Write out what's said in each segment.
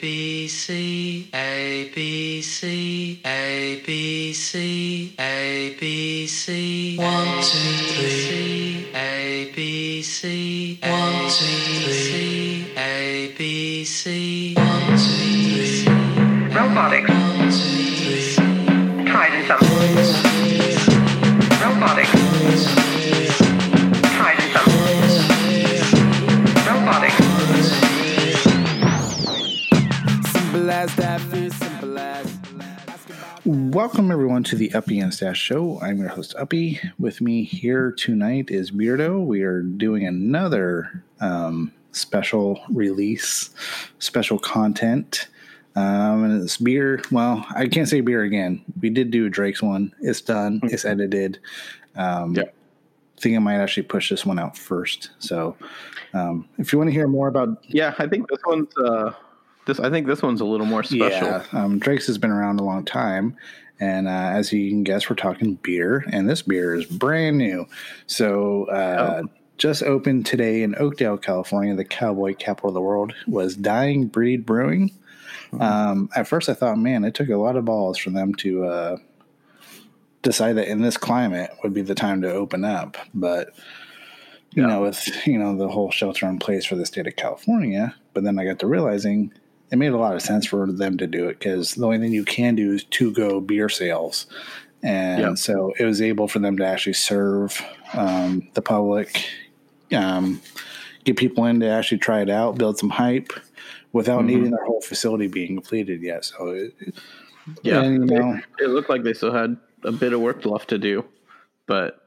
B C A B C A B C A B C one two three Welcome everyone to the Uppy and Stash Show. I'm your host Uppy. With me here tonight is Beardo. We are doing another um, special release, special content. Um, and it's beer. Well, I can't say beer again. We did do a Drake's one. It's done. It's edited. Um, Yep. Think I might actually push this one out first. So, um, if you want to hear more about Yeah, I think this one's uh this I think this one's a little more special. Yeah, um, Drake's has been around a long time, and uh, as you can guess, we're talking beer, and this beer is brand new. So, uh, just opened today in Oakdale, California. The cowboy capital of the world was Dying Breed Brewing. Um, at first, I thought, man, it took a lot of balls for them to uh, decide that in this climate would be the time to open up, but you Yeah. know, with you know the whole shelter in place for the state of California. But then I got to realizing it made a lot of sense for them to do it because the only thing you can do is to go beer sales, and Yeah. so it was able for them to actually serve um, the public, um, get people in to actually try it out, build some hype. Without Mhm. needing their whole facility being completed yet, so it, Yeah. and, you know, It, it looked like they still had a bit of work left to do, but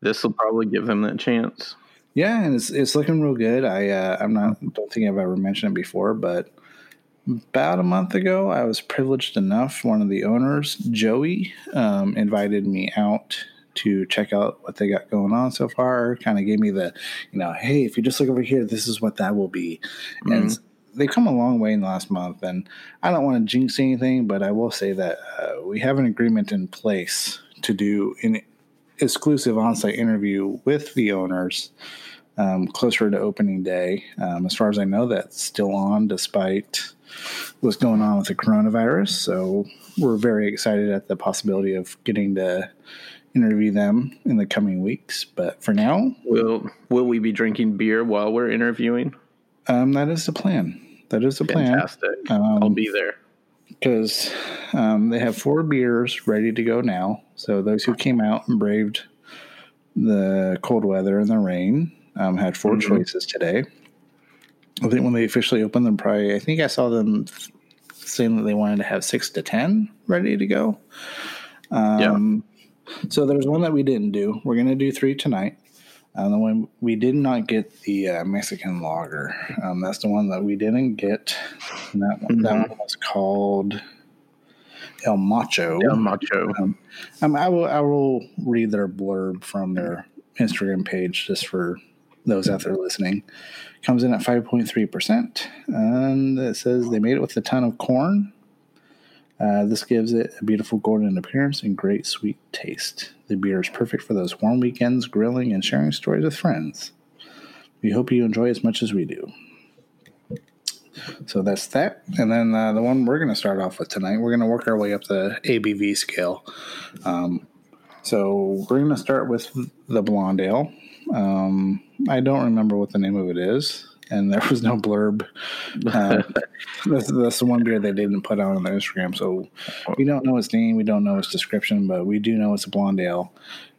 this will probably give them that chance. Yeah, and it's it's looking real good. I uh, I'm not don't think I've ever mentioned it before, but about a month ago, I was privileged enough. One of the owners, Joey, um, invited me out to check out what they got going on so far. Kind of gave me the, you know, hey, if you just look over here, this is what that will be. And they've come a long way in the last month. And I don't want to jinx anything, but I will say that uh, we have an agreement in place to do an exclusive on-site interview with the owners um, closer to opening day. Um, as far as I know, that's still on despite what's going on with the coronavirus. So we're very excited at the possibility of getting to interview them in the coming weeks. But for now, Will will we be drinking beer while we're interviewing? um, that is the plan. That is the plan. Fantastic. Um, I'll be there. Because um, they have four beers ready to go now. So those who came out and braved the cold weather and the rain um, had 4 Mhm. choices today. I think when they officially opened them, probably I think I saw them saying that they wanted to have six to ten ready to go. Um, So there's one that we didn't do. We're gonna do three tonight. Uh, the one we did not get the uh, Mexican lager. Um, that's the one that we didn't get. And that one, that Mhm. one was called El Macho. El Macho. Um, um, I will I will read their blurb from their Instagram page just for those out there listening. Comes in at five point three percent, and it says they made it with a ton of corn. Uh, this gives it a beautiful golden appearance and great sweet taste. The beer is perfect for those warm weekends, grilling, and sharing stories with friends. We hope you enjoy as much as we do. So that's that. And then uh, the one we're going to start off with tonight, we're going to work our way up the ABV scale. Um, so we're going to start with the Blonde Ale. Um, I don't remember what the name of it is, and there was no blurb. Uh, that's, that's the one beer they didn't put out on their Instagram. So we don't know its name, we don't know its description, but we do know it's a Blonde Ale.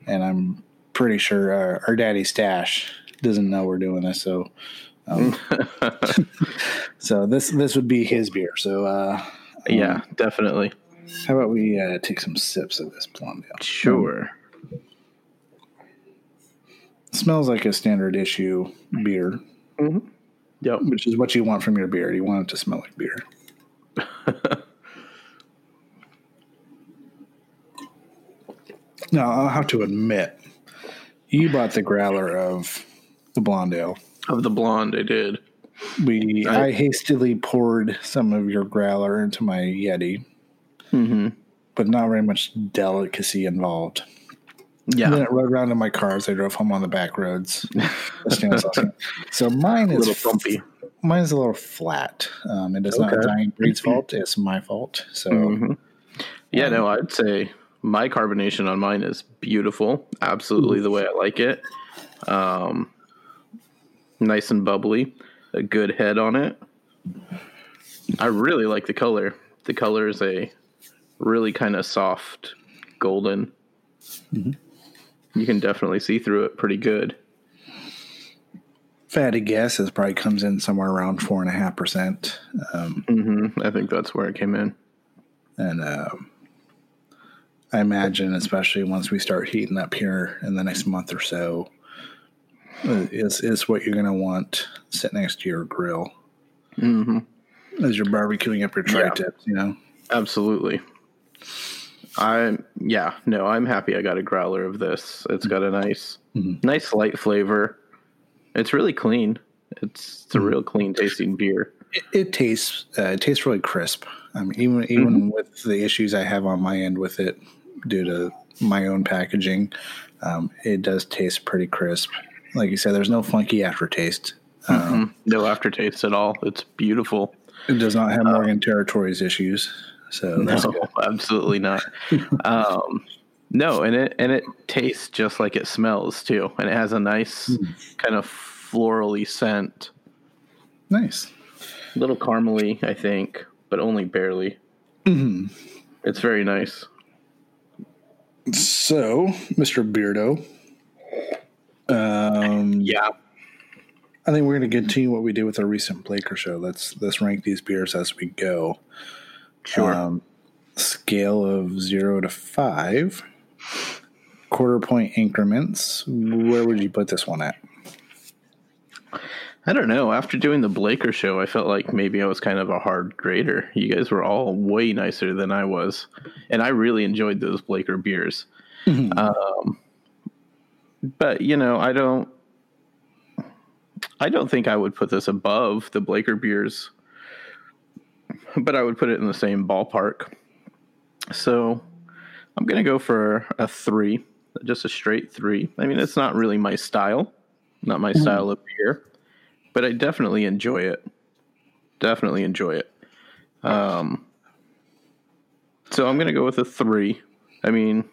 And I'm pretty sure our, our daddy Stash doesn't know we're doing this. So um, so this this would be his beer. So uh, yeah, definitely. how about we uh, take some sips of this blonde ale? Sure. smells like a standard issue beer, Yep. which is what you want from your beer. You want it to smell like beer. now I'll have to admit, you bought the growler of the blonde ale. Of the blonde, I did. We I- I hastily poured some of your growler into my Yeti, Mm-hmm. but not very much delicacy involved. Yeah. And Then it rode around in my car as I drove home on the back roads. so mine a is little bumpy. mine's a little flat. Um, it is not Okay. Dying Breed's fault. It's my fault. So Mhm. Yeah, no, I'd say my carbonation on mine is beautiful. Absolutely the way I like it. Um, nice and bubbly. A good head on it. I really like the color. The color is a really kind of soft golden. You can definitely see through it pretty good. Fatty it probably comes in somewhere around four and a half percent. Um, hmm I think that's where it came in. and um, I imagine, especially once we start heating up here in the next month or so, uh, is is what you're going to want sit next to your grill hmm as you're barbecuing up your tri Yeah. tips. You know, Absolutely. I yeah, no, I'm happy I got a growler of this. It's got a nice nice light flavor. It's really clean. It's it's a real clean tasting beer. it, it tastes uh, it tastes really crisp. I mean, even even with the issues I have on my end with it due to my own packaging, um, it does taste pretty crisp. Like you said, there's no funky aftertaste. Um, No aftertaste at all. It's beautiful. It does not have Morgan Territories issues, so that's no, good. absolutely not. um, no, and it and it tastes just like it smells too, and it has a nice kind of florally scent, nice. a little caramely, I think, but only barely. It's very nice. So, Mr. Beardo, um, Yeah, I think we're going to continue what we did with our recent Blaker show. Let's let's rank these beers as we go. Sure. Um, scale of zero to five, quarter point increments. Where would you put this one at? I don't know. After doing the Blaker show, I felt like maybe I was kind of a hard grader. You guys were all way nicer than I was, and I really enjoyed those Blaker beers. Um, but you know, I don't. I don't think I would put this above the Blaker beers, but I would put it in the same ballpark. So I'm going to go for a three, just a straight three. I mean, it's not really my style, not my style of beer, but I definitely enjoy it. Definitely enjoy it. Um, so I'm going to go with a three. I mean,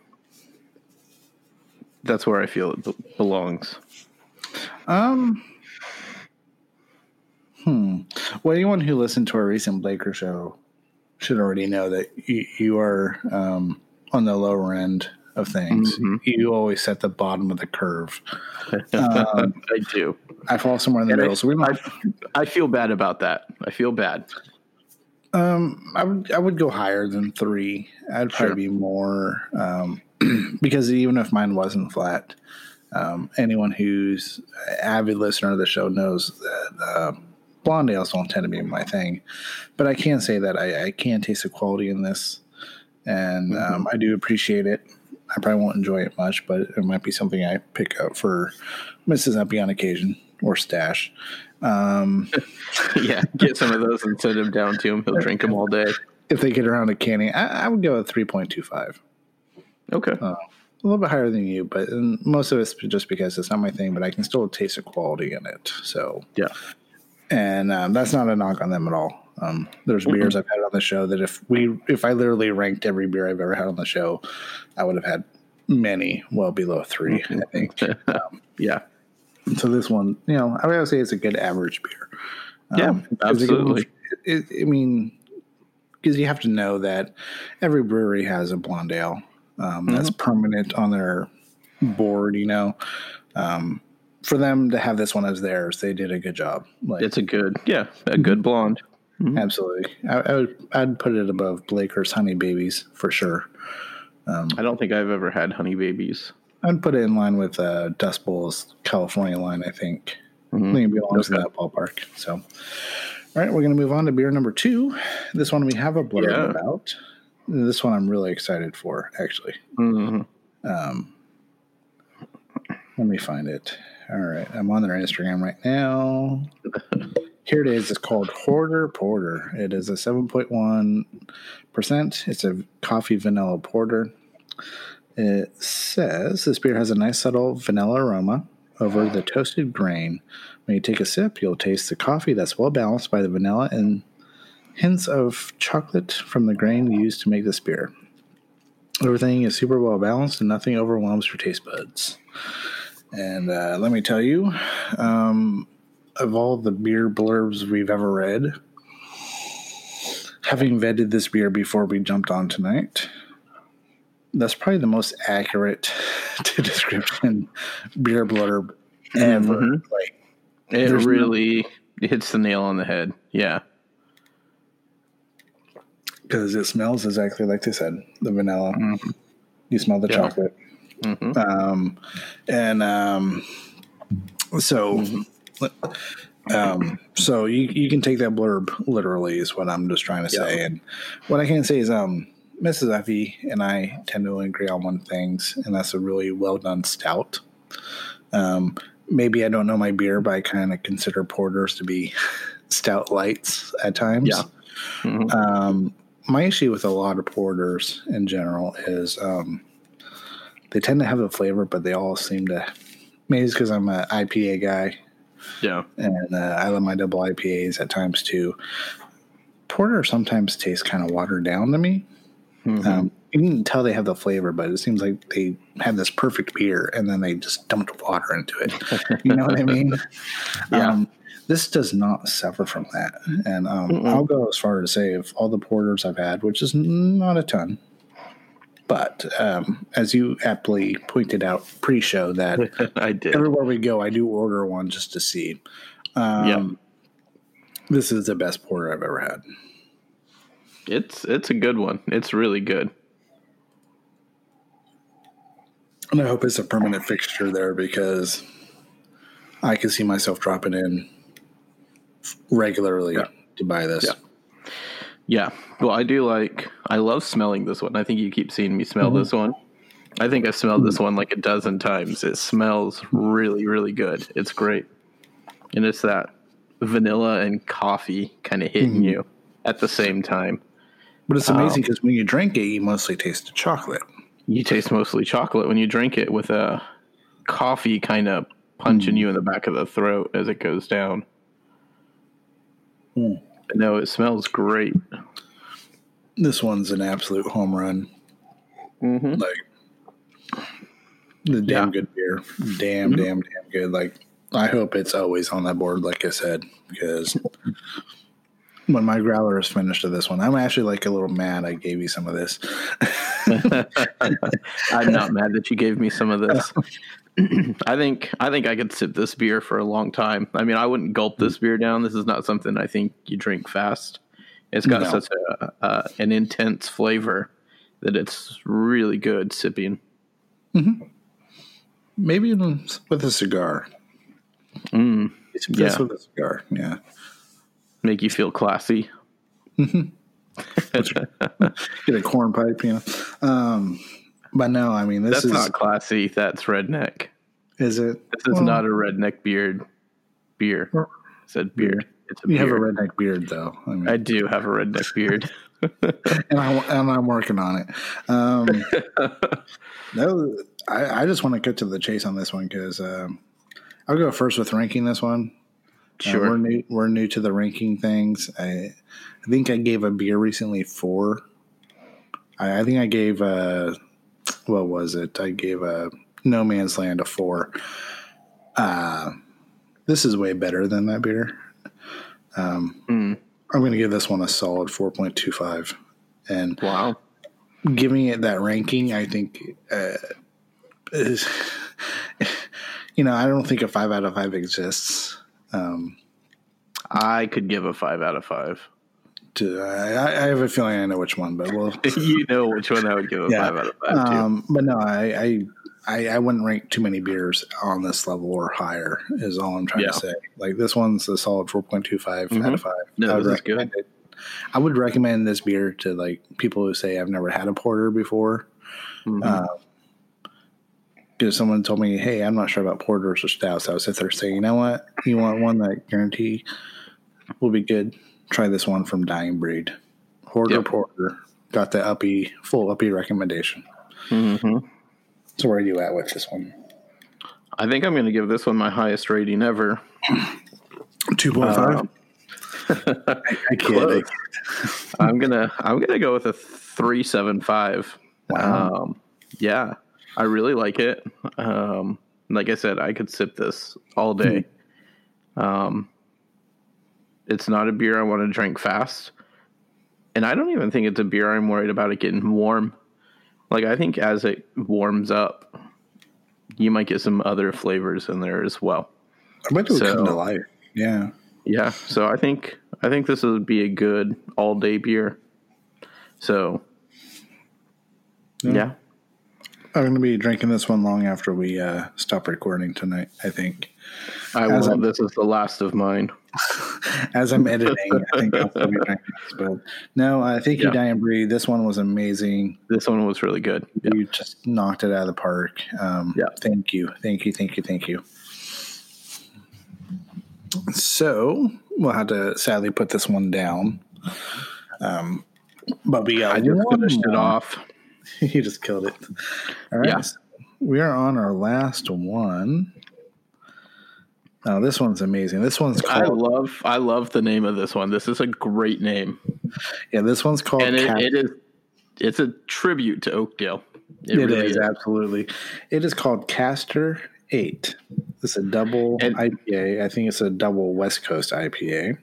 that's where I feel it be- belongs. Um, hmm. Well, anyone who listened to our recent Blaker show should already know that you, you are um, on the lower end of things. You always set the bottom of the curve. I do. I fall somewhere in the And I- middle. So we might. I feel bad about that. I feel bad. Um, I would I would go higher than three. I'd probably Sure. be more um, because even if mine wasn't flat, um, anyone who's an avid listener of the show knows that uh, blonde ales don't tend to be my thing. But I can say that I, I can taste the quality in this, and um, I do appreciate it. I probably won't enjoy it much, but it might be something I pick up for Mrs. Mississippi on occasion or stash. Um, yeah, get some of those and send him down to him. He'll drink them all day. if they get around to canning, I, I would go at three point two five. Okay. a little bit higher than you, but most of it's just because it's not my thing. But I can still taste the quality in it. So, yeah. And um, that's not a knock on them at all. Um, there's beers I've had on the show that if we if I literally ranked every beer I've ever had on the show, I would have had many well below 3 I think. Yeah. so this one, you know, I would say it's a good average beer. Yeah, Um, it- absolutely. It, I mean, because you have to know that every brewery has a blonde ale um, that's Mm-hmm. permanent on their board. You know, um, for them to have this one as theirs, they did a good job. Like, It's a good, yeah, a good blonde. absolutely, I, I would I'd put it above Blaker's Honey Babies for sure. I don't think I've ever had honey babies. I'd put it in line with uh, Dust Bowl's California line. I think. I think it belongs Okay. that ballpark. So, all right, we're going to move on to beer number two. This one we have a blurb Yeah. about. This one I'm really excited for, actually. Mhm. Let me find it. All right, I'm on their Instagram right now. Here it is. It's called Hoarder Porter. It is a 7.1%. It's a coffee vanilla porter. It says this beer has a nice subtle vanilla aroma over the toasted grain, When you take a sip, you'll taste the coffee that's well balanced by the vanilla and hints of chocolate from the grain used to make this beer. Everything is super well balanced and nothing overwhelms your taste buds. And uh, let me tell you, um, of all the beer blurbs we've ever read, having vetted this beer before we jumped on tonight, that's probably the most accurate to description beer blurb ever. Mhm. Like It There's no- really hits the nail on the head. Yeah. because it smells exactly like they said, the vanilla. You smell the Yeah. chocolate. Mhm. Um, and um, so, um, so you you can take that blurb literally is what I'm just trying to say. And what I can say is, um, Mrs. Uppy and I tend to agree on one things, and that's a really well done stout. Um, maybe I don't know my beer, but I kind of consider porters to be stout lights at times. Yeah. Mhm. Um, my issue with a lot of porters in general is um, they tend to have a flavor, but they all seem to. Maybe it's because I'm an IPA guy Yeah. and uh, I love my double IPAs at times too. Porter sometimes tastes kind of watered down to me. Mhm. Um, you can tell they have the flavor, but it seems like they have this perfect beer and then they just dumped water into it. You know what I mean? Yeah. Um, this does not suffer from that. And um, I'll go as far to say of all the porters I've had, which is not a ton, but um, as you aptly pointed out pre show, that I did. everywhere we go, I do order one just to see. Um, Yeah. This is the best porter I've ever had. It's it's a good one. It's really good. And I hope it's a permanent fixture there because I can see myself dropping in regularly Yeah. to buy this. Yeah. Yeah. Well, I do like. I love smelling this one. I think you keep seeing me smell mm-hmm. this one. I think I've smelled this one like a dozen times. It smells really, really good. It's great, and it's that vanilla and coffee kind of hitting mm-hmm. you at the same time. But it's amazing um, because when you drink it, you mostly taste the chocolate. You taste mostly chocolate when you drink it, with a coffee kind of punching mm. you in the back of the throat as it goes down. Mm. No, it smells great. This one's an absolute home run. Mm-hmm. Like the damn Yeah. good beer. Damn, damn, damn good. Like I hope it's always on that board, like I said, because when my growler is finished of this one, I'm actually like a little mad I gave you some of this. I'm not mad that you gave me some of this. I think I think I could sip this beer for a long time. I mean, I wouldn't gulp this beer down. This is not something I think you drink fast. It's got No. such a, uh, an intense flavor that it's really good sipping. Maybe even with a cigar. Mm, It's Yeah. with a cigar. Yeah. make you feel classy. Get a corn pipe, you know. Um, but no, I mean this That's is not classy. That's redneck. is it? This is Well, not a redneck beard beer. I said beard. It's a You have a redneck beard, though. I mean, I do have a redneck beard. and, I, and I'm working on it. Um, no, I, I just want to cut to the chase on this one because um, I'll go first with ranking this one. Uh, Sure. we're new. We're new to the ranking things. I, I think I gave a beer recently four. I, I think I gave a what was it? I gave a No Man's Land a four. Uh, this is way better than that beer. Um, Mm. I'm going to give this one a solid four point two five, and Wow. giving it that ranking, I think uh, is, you know, I don't think a five out of five exists. Um, I could give a five out of five. To I, I have a feeling I know which one, but well, you know which one I would give a Yeah. five out of five to. um, but no, I, I I wouldn't rank too many beers on this level or higher. Is all I'm trying Yeah. to say. Like this one's a solid four point two five out of five. No, I would this is good. it. I would recommend this beer to like people who say I've never had a porter before. Mhm. because someone told me, "Hey, I'm not sure about porters or stouts." I would sit there saying, "You know what? You want one that guarantee will be good? Try this one from Dying Breed, Hoarder Yep. Porter. Got the uppy, full uppy recommendation. Mhm. So where are you at with this one? I think I'm going to give this one my highest rating ever. Two point five. I, I Close. can't. I'm gonna I'm gonna go with a three seven five. Wow. Um, yeah, I really like it. Um, like I said, I could sip this all day. Um, it's not a beer I want to drink fast, and I don't even think it's a beer I'm worried about it getting warm. Like I think as it warms up, you might get some other flavors in there as well. I bet it would So- come to life. Yeah. Yeah, so I think I think this would be a good all day beer. So yeah. I'm going to be drinking this one long after we uh, stop recording tonight. I think. I As will. I'm- This is the last of mine. As I'm editing, I think I'll be. But no, I thank you, Yeah. Dying Breed. This one was amazing. This one was really good. Yeah. You just knocked it out of the park. Um, Yeah. Thank you. Thank you. Thank you. Thank you. So we'll have to sadly put this one down. Um, but we got I just finished it off. you just killed it. All right. Yeah. so we are on our last one. Now this one's amazing. This one's I love I love the name of this one. This is a great name. yeah. This one's called And it, it is it's a tribute to Oakdale. It, It really is, absolutely. It is called Caster Eight. It's a double And- IPA. I think it's a double West Coast IPA.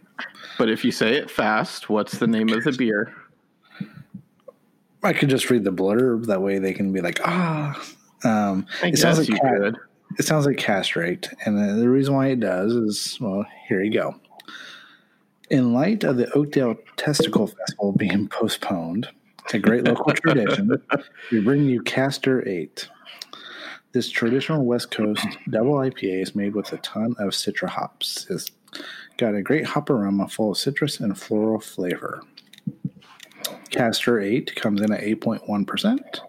But if you say it fast, what's the name of the beer? I could just read the blurb. That way they can be like, ah. Um, it sounds like you cat, could. It sounds like castrate, and the, reason why it does is well, here you go. In light of the Oakdale Testicle Festival being postponed, a great local tradition, we bring you Castor Eight. This traditional West Coast double IPA is made with a ton of citra hops. It's got a great hop aroma full of citrus and floral flavor. Castor 8 comes in at 8.1%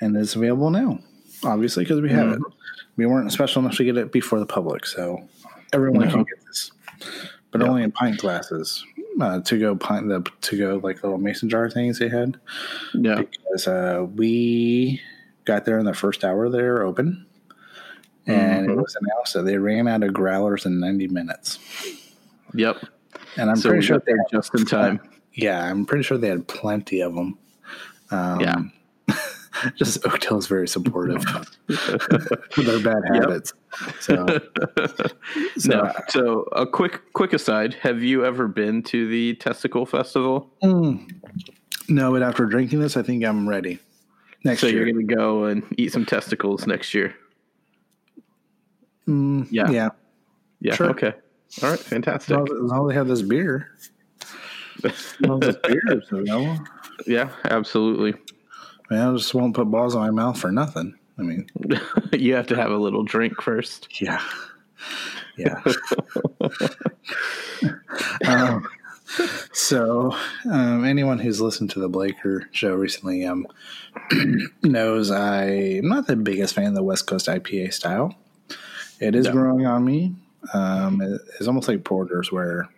and is available now, obviously, because we have it. Mm-hmm. We weren't special enough to get it before the public, so everyone can get this, but only in pint glasses. Uh, to go pint the to go like little mason jar things they had Yeah. because uh, we got there in the first hour they were open, and it Mhm. was announced that they ran out of growlers in 90 minutes. Yep. And I'm so pretty sure they're just in time. Yeah, I'm pretty sure they had plenty of them. Um, Yeah. just Oakdale's very supportive for their bad Yep. habits. So, so no. So a quick quick aside: Have you ever been to the Testicle Festival? mm, no, but after drinking this, I think I'm ready. Next so year, you're going to go and eat some testicles next year. Mm, Yeah. yeah. Yeah. Sure. Okay. All right. Fantastic. as, long as they have this beer. As long as this beer, so, know, yeah. Absolutely. Man, I just won't put balls in my mouth for nothing. I mean, you have to have a little drink first. yeah, yeah. um, so, um, anyone who's listened to the Blaker show recently um, knows I'm not the biggest fan of the West Coast IPA style. It is No. growing on me. Um, it- it's almost like porters, where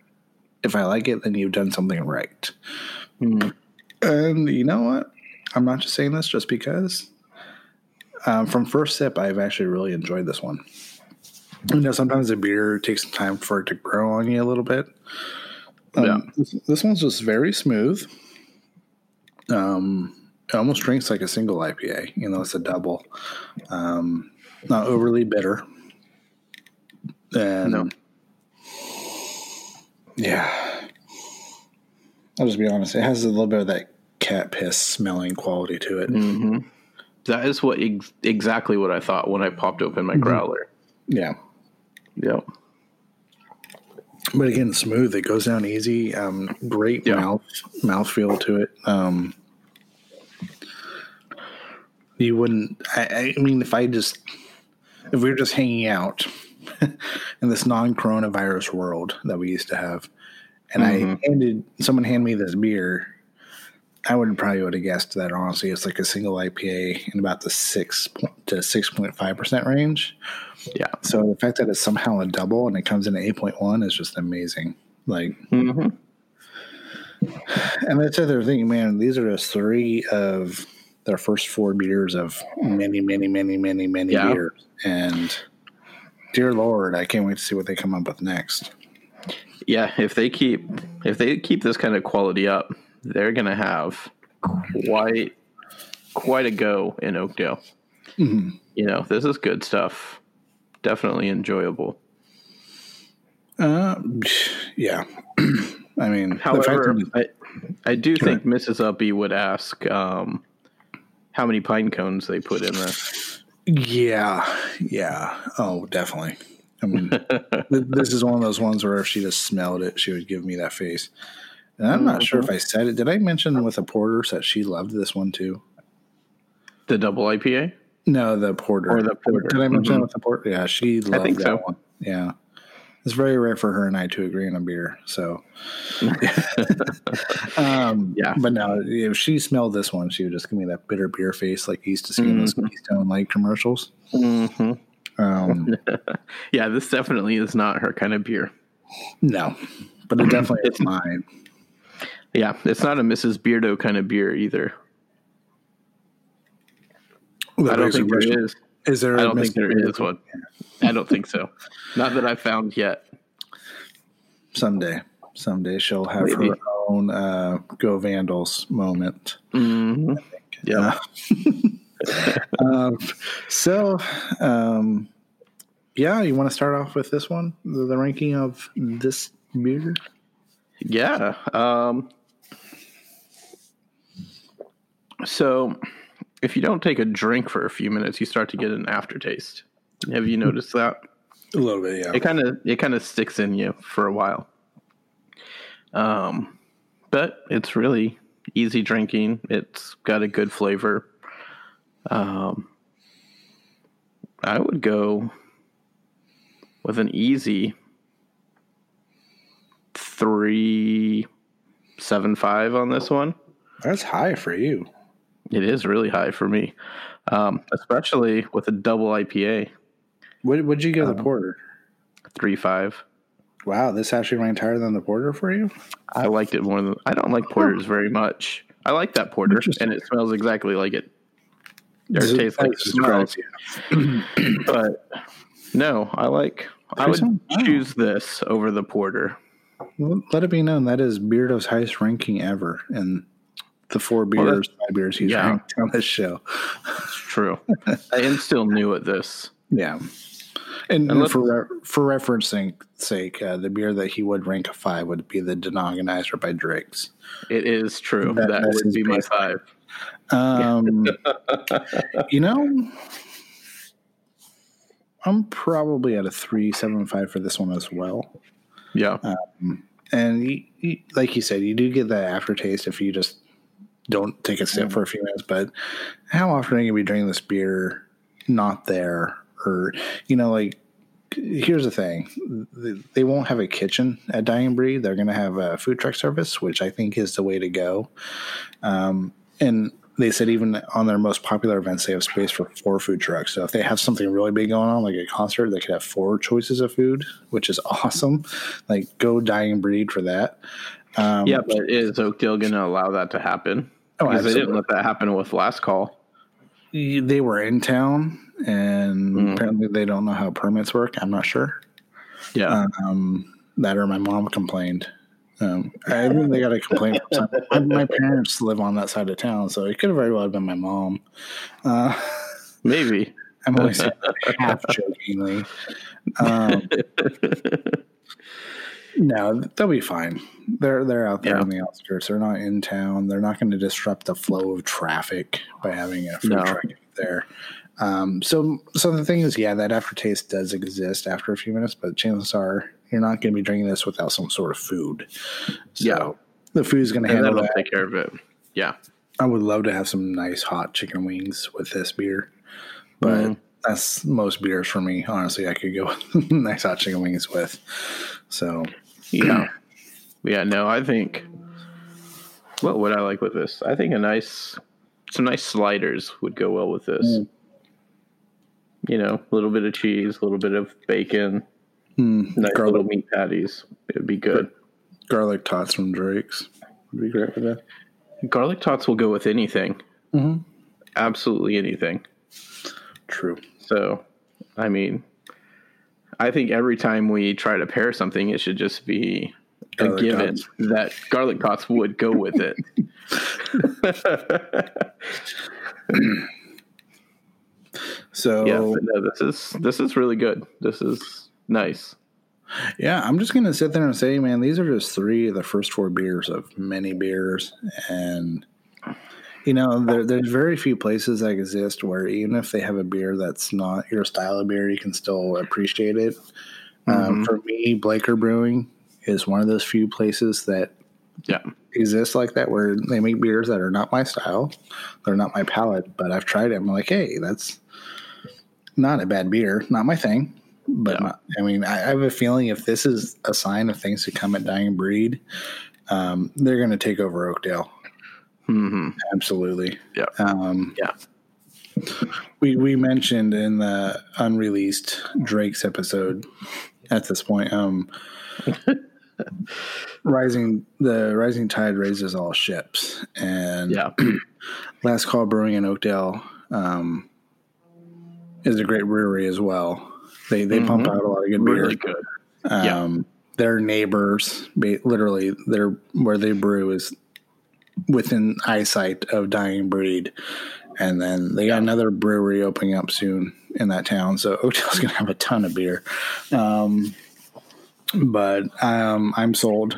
if I like it, then you've done something right. Mm. And you know what? I'm not just saying this just because. Um, from first sip, I've actually really enjoyed this one. You know, sometimes a beer takes some time for it to grow on you a little bit. Um, Yeah. This, this one's just very smooth. Um, it almost drinks like a single IPA. You know, it's a double. Um, not overly bitter. And No. yeah, I'll just be honest. It has a little bit of that cat piss smelling quality to it. hmm That is what ex- exactly what I thought when I popped open my growler. Yeah, Yep. but again, smooth. It goes down easy. Um, great Yeah. mouth mouth feel to it. Um, you wouldn't. I, I mean, if I just if we were just hanging out in this non-coronavirus world that we used to have, and I handed someone hand me this beer, I wouldn't probably would have guessed that honestly it's like a single IPA in about the six to six point five percent range. Yeah. So the fact that it's somehow a double and it comes in at eight point one is just amazing. Like, hmm and that's the other thing, man. These are just three of their first four beers of many, many, many, many, many Yeah. beers, and dear Lord, I can't wait to see what they come up with next. Yeah, if they keep if they keep this kind of quality up, they're gonna have quite quite a go in Oakdale. Mm-hmm. You know, this is good stuff. Definitely enjoyable. Uh, yeah. I mean, However, I, I do think Mrs. Uppy would ask um, how many pine cones they put in there. yeah, yeah. Oh, definitely. I mean, th- this is one of those ones where if she just smelled it, she would give me that face. And I'm not sure if I said it. Did I mention with the porter that she loved this one too? The double IPA? No, the porter. Or the porter. Did I mention Mhm. with the porter? Yeah, she loved think that so. one. Yeah. It's very rare for her and I to agree on a beer. So, um, Yeah. But no, if she smelled this one, she would just give me that bitter beer face like you used to see in those. Keystone Light commercials. hmm Um, Yeah, this definitely is not her kind of beer. no, but it definitely is mine. Yeah, it's not a Mrs. Beardo kind of beer either. I don't think there is. Is there? I don't think there Beer? is one. I don't think so. Not that I've found yet. Someday, someday she'll have Maybe. her own uh, Go Vandals moment. hmm Yeah. um, so, um, yeah, you want to start off with this one, the, the ranking of this beer? Yeah. Um, so, if you don't take a drink for a few minutes, you start to get an aftertaste. Have you noticed that? A little bit, yeah. It kind of it kind of sticks in you for a while. Um, but it's really easy drinking. It's got a good flavor. Um, I would go with an easy three seven five on this one. That's high for you. It is really high for me, um, especially with a double IPA What would you give Um, the porter? three five. Wow, this actually ranked higher than the porter for you. I liked it more than I don't like porters very much. I like that porter, and it smells exactly like it. Or it- tastes like it smells. But no, I like. I would choose this over the porter. Let it be known that is Beardo's highest ranking ever in the four Well, beers, five beers he's yeah. ranked on this show. It's true. I am still new at this. Yeah. And, And for re- for referencing sake, uh, the beer that he would rank a five would be the Denogginizer by Drake's. It is true. That- that would be my five. Um, you know, I'm probably at a three seven five for this one as well. Yeah. And you, you, like you said, you do get that aftertaste if you just don't take a sip for a few minutes. But how often are you gonna be drinking this beer not there, or you know, like here's the thing: They- won't have a kitchen at Dying Breed. They're gonna have a food truck service, which I think is the way to go. Um, and they said even on their most popular events, they have space for four food trucks. So if they have something really big going on, like a concert, they could have four choices of food, which is awesome. Like go Dying Breed for that. Um, Yeah, but is Oakdale going to allow that to happen? Oh, Because they didn't let that happen with last call. they were in town, and Mm. apparently they don't know how permits work. I'm not sure. Yeah. Um, that or my mom complained. Um, I they got a complaint. From my, my parents live on that side of town, so it could have very well been my mom. Uh, Maybe. I'm only saying half jokingly. Um, no, they'll be fine. They're they're out there Yeah. on the outskirts. They're not in town. They're not going to disrupt the flow of traffic by having a food No. truck there. Um, so so the thing is, yeah, that aftertaste does exist after a few minutes, but chances are you're not going to be drinking this without some sort of food. So Yeah. the food's going to handle that'll that. take care of it. Yeah. I would love to have some nice hot chicken wings with this beer, but Mhm. that's most beers for me. Honestly, I could go with nice hot chicken wings with. So Yeah. yeah, no, I think what would I like with this? I think a nice some nice sliders would go well with this. Mm. You know, a little bit of cheese, a little bit of bacon, mm, nice garlic, little meat patties. It would be good. garlic tots from Drake's would be great for that. Garlic tots will go with anything. Mhm. Absolutely anything. True. So, I mean, I think every time we try to pair something, it should just be a Garlic given tots. that garlic tots would go with it. So yeah, yeah, no, this is this is really good. This is nice. Yeah, I'm just gonna sit there and say, man, these are just three of the first four beers of many beers, and you know, there, there's very few places that exist where even if they have a beer that's not your style of beer, you can still appreciate it. Um, for me, Blaker Brewing is one of those few places that Yeah, exist like that where they make beers that are not my style, they're not my palate, but I've tried it. I'm like, hey, that's not a bad beer, not my thing. But Yeah. I mean, I, I have a feeling if this is a sign of things to come at Dying Breed, um, they're going to take over Oakdale. hmm Absolutely. yeah, Um, yeah. we we mentioned in the unreleased Drake's episode at this point. Um, rising the rising tide raises all ships, and Yeah, Last Call Brewing in Oakdale um, is a great brewery as well. They they pump out a lot of good beer. really good. yeah. Um, Their neighbors, literally, their where they brew is within eyesight of Dying Breed, and then they got another brewery opening up soon in that town. So Oakdale's gonna have a ton of beer. Um, but um, I'm sold.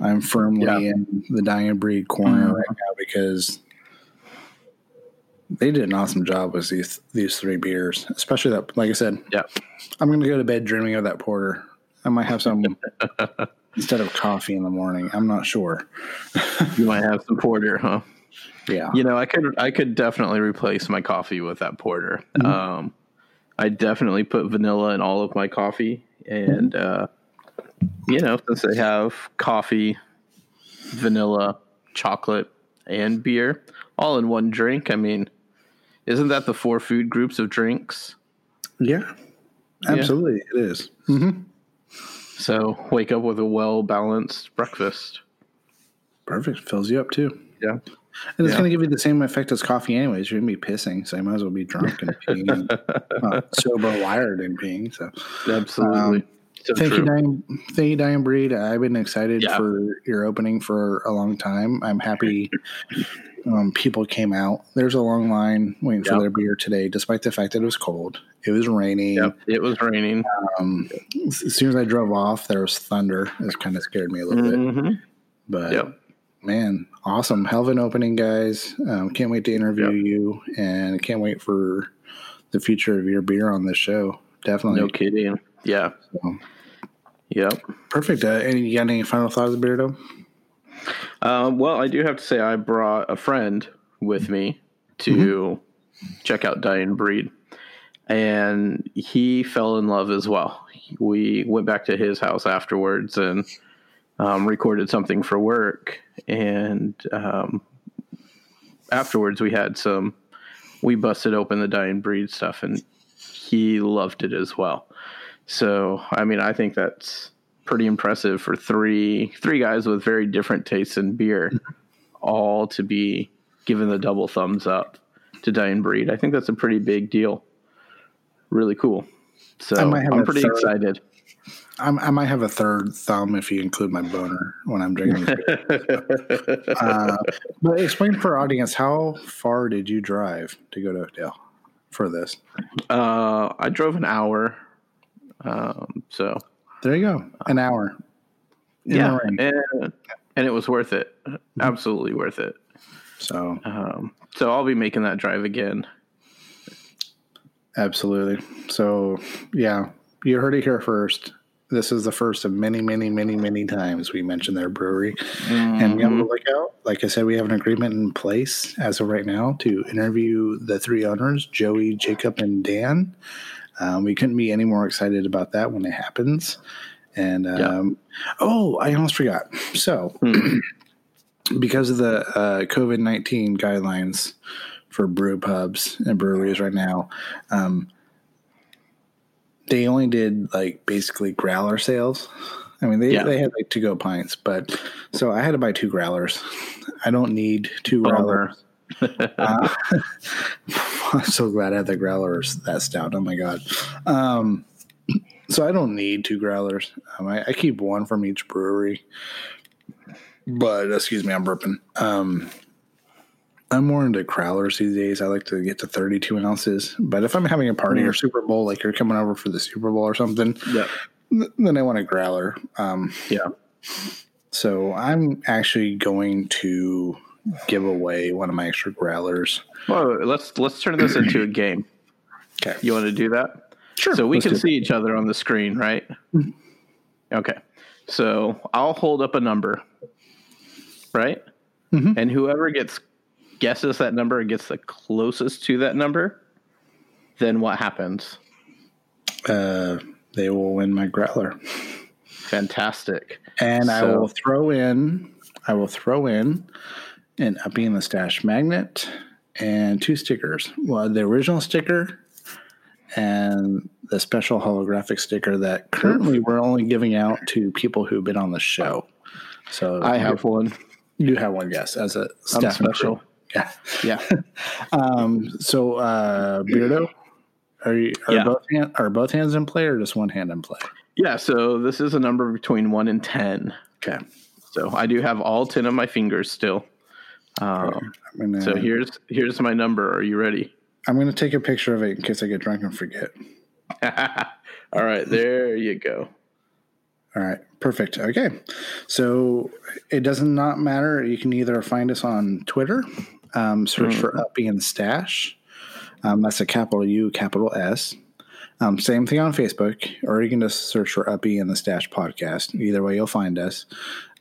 I'm firmly Yeah. in the Dying Breed corner right now because they did an awesome job with these these three beers, especially that. Like I said, Yeah, I'm going to go to bed dreaming of that porter. I might have some instead of coffee in the morning. I'm not sure. you might have some porter, huh? Yeah. You know, I could I could definitely replace my coffee with that porter. Um, I definitely put vanilla in all of my coffee, and uh, you know, since they have coffee, vanilla, chocolate, and beer all in one drink, I mean, isn't that the four food groups of drinks? Yeah. Absolutely, it is. So wake up with a well balanced breakfast. Perfect. Fills you up too. Yeah. And it's Yeah. going to give you the same effect as coffee, anyways. You're going to be pissing, so you might as well be drunk and peeing, and, uh, sober, wired, and peeing. So, Absolutely. So thank you. Diane. Thank you, Dying Breed. I've been excited Yeah. for your opening for a long time. I'm happy um, people came out. There's a long line waiting for their beer today, despite the fact that it was cold. It was raining. Yep, it was raining. Um, as soon as I drove off, there was thunder. It kind of scared me a little bit. Mhm. But Yep. man, awesome. Hell of an opening, guys. Um, can't wait to interview Yep. you and can't wait for the future of your beer on this show. Definitely. No kidding. Yeah. So, Yep. perfect. Uh, any, you got any final thoughts, Beardo? Um, well, I do have to say, I brought a friend with me to check out Dying Breed, and he fell in love as well. We went back to his house afterwards and um, recorded something for work, and um, afterwards we had some. We busted open the Dying Breed stuff, and he loved it as well. So, I mean, I think that's pretty impressive for three three guys with very different tastes in beer, all to be given the double thumbs up to Dying Breed. I think that's a pretty big deal. Really cool. So I might have I'm pretty third- excited. I'm, I might have a third thumb if you include my boner when I'm drinking uh, but explain for our audience how far did you drive to go to Oakdale for this? Uh, I drove an hour. Um, so There you go. An hour. In yeah, and, and it was worth it. Absolutely worth it. So Um, so I'll be making that drive again. Absolutely. So, yeah, you heard it here first. This is the first of many, many, many, many times we mentioned their brewery. And be on the lookout. Like I said, we have an agreement in place as of right now to interview the three owners, Joey, Jacob, and Dan. Um, we couldn't be any more excited about that when it happens. And um, oh, I almost forgot. So, because of the uh, COVID 19 guidelines for brew pubs and breweries right now, um, they only did like basically growler sales. I mean, they, Yeah. they had like to go pints, but so I had to buy two growlers. I don't need two growlers. Uh, I'm so glad I had the growlers that stout. Oh my god. Um, so I don't need two growlers. Um, I, I keep one from each brewery. But excuse me, I'm burping. Um, I'm more into crowlers these days. I like to get to 32 ounces. But if I'm having a party or Super Bowl, like you're coming over for the Super Bowl or something, Yeah. th- then I want a growler. Um, Yeah. so I'm actually going to give away one of my extra growlers. Well, let's let's turn this into a game. Okay. You want to do that? Sure. So we can see each other on the screen, right? Okay. So I'll hold up a number, right? Mhm. And whoever gets guesses that number and gets the closest to that number, then what happens? Uh, they will win my growler. Fantastic. And I will throw in, I will throw in an Uppy in the Stash magnet and two stickers. Well, the original sticker and the special holographic sticker that currently we're only giving out to people who've been on the show. So I have one. you have one, yes, as a I'm staff member. special. Yeah. Yeah. Um, so uh, Beardo, are you are Yeah. both hand, are both hands in play or just one hand in play? Yeah. So this is a number between one and 10. Okay. So I do have all 10 of my fingers still. Um, gonna, so here's here's my number. Are you ready? I'm gonna take a picture of it in case I get drunk and forget. all right, there you go. All right, perfect. Okay, so it does not matter. You can either find us on Twitter, um, search for Uppy and Stash. Um, that's a capital U, capital S. Um, same thing on Facebook, or you can just search for Uppy and the Stash podcast. Either way, you'll find us.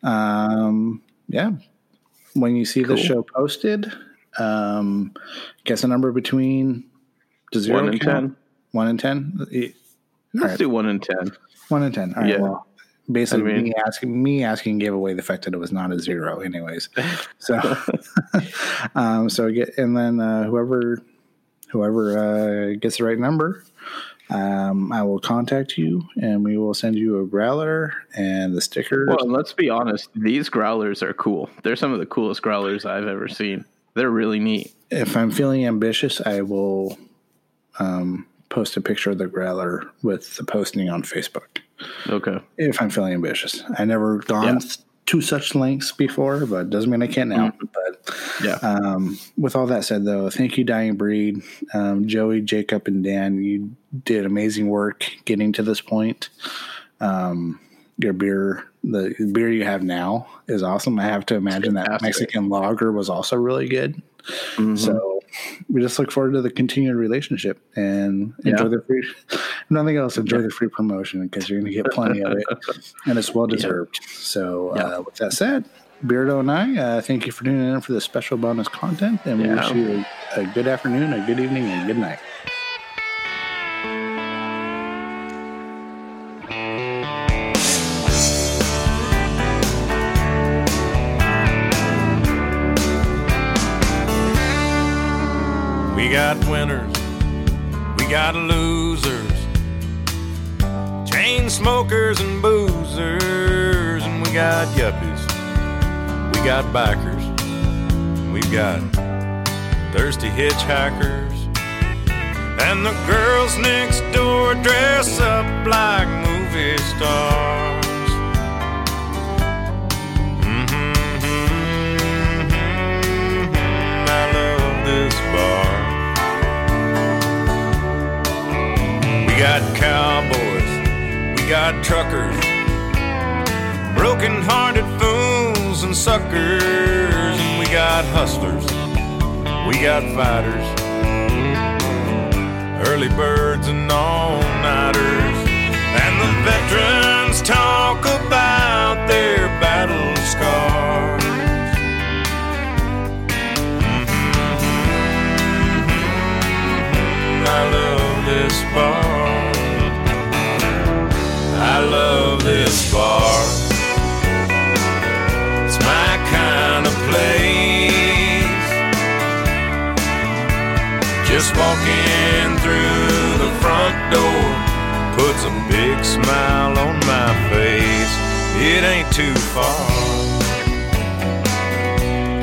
Um, yeah, when you see the show posted, um, guess a number between does zero One and count? 10. One and ten. Let's right. do one and 10. One and ten. All right. Yeah. Well, basically, I mean- me asking me asking gave away the fact that it was not a zero, anyways. So, um, so get and then uh, whoever whoever uh, gets the right number, um, I will contact you and we will send you a growler and the stickers. Well, and let's be honest. These growlers are cool. They're some of the coolest growlers I've ever seen. They're really neat. if I'm feeling ambitious, I will um, post a picture of the growler with the posting on Facebook. Okay. if I'm feeling ambitious. I never gone Yeah. to such lengths before, but doesn't mean I can't now. But Yeah. um, with all that said, though, thank you, Dying Breed, um, Joey, Jacob, and Dan. You did amazing work getting to this point. Um, your beer, the beer you have now, is awesome. I have to imagine that. Mexican lager was also really good. Mhm. So we just look forward to the continued relationship and enjoy Yeah. the free. Nothing else, enjoy the free promotion because you're going to get plenty of it, and it's well deserved. So Yeah. uh, with that said, Beardo and I uh, thank you for tuning in for this special bonus content, and we Yeah. wish you a, a good afternoon, a good evening, and good night. We got winners, we got losers, chain smokers and boozers, and we got yuppies, we got bikers, we've got thirsty hitchhikers, and the girls next door dress up like movie stars. Mhm, I love this bar. We got cowboys, we got truckers, broken hearted fools and suckers, and we got hustlers, we got fighters, early birds and all nighters, and the veterans puts a big smile on my face. It ain't too far.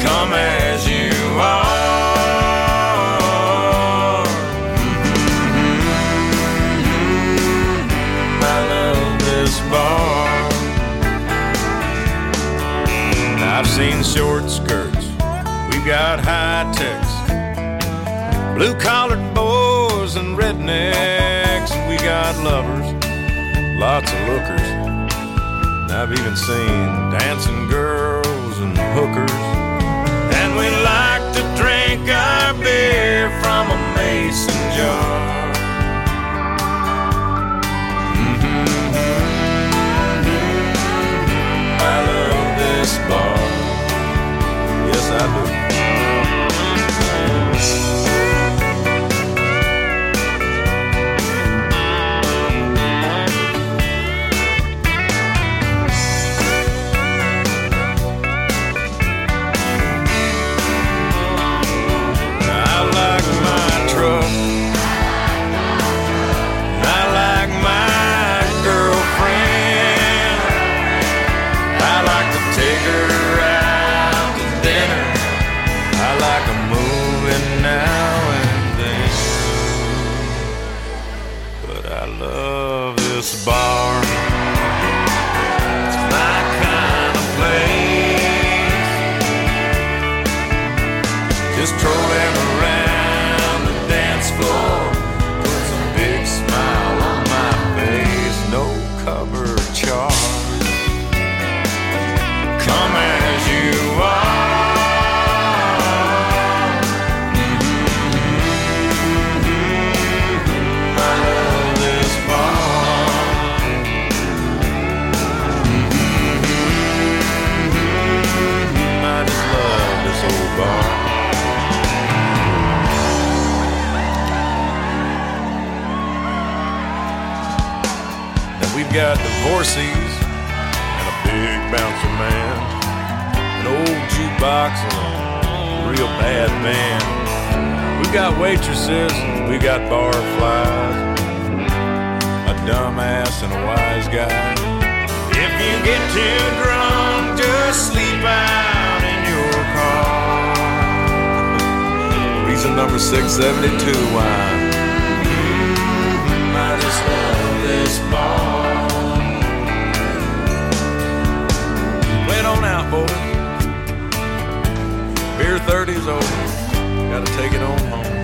Come as you are. Mm-hmm. I love this bar. I've seen short skirts, we've got high techs, blue collared boys and rednecks, and we got lovers lots of lookers. And I've even seen dancing girls and hookers. And we like to drink our beer from a mason jar. I love this bar. Yes, I do. I love this bar. It's my kind of place. Just trolling divorcees and a big bouncer man, an old jukebox and a real bad band. We've got waitresses, we got barflies, a dumbass and a wise guy. If you get too drunk, just sleep out in your car. Reason number 672 why I just love this bar. It on out, boys. Beer 30 is over. Gotta take it on home.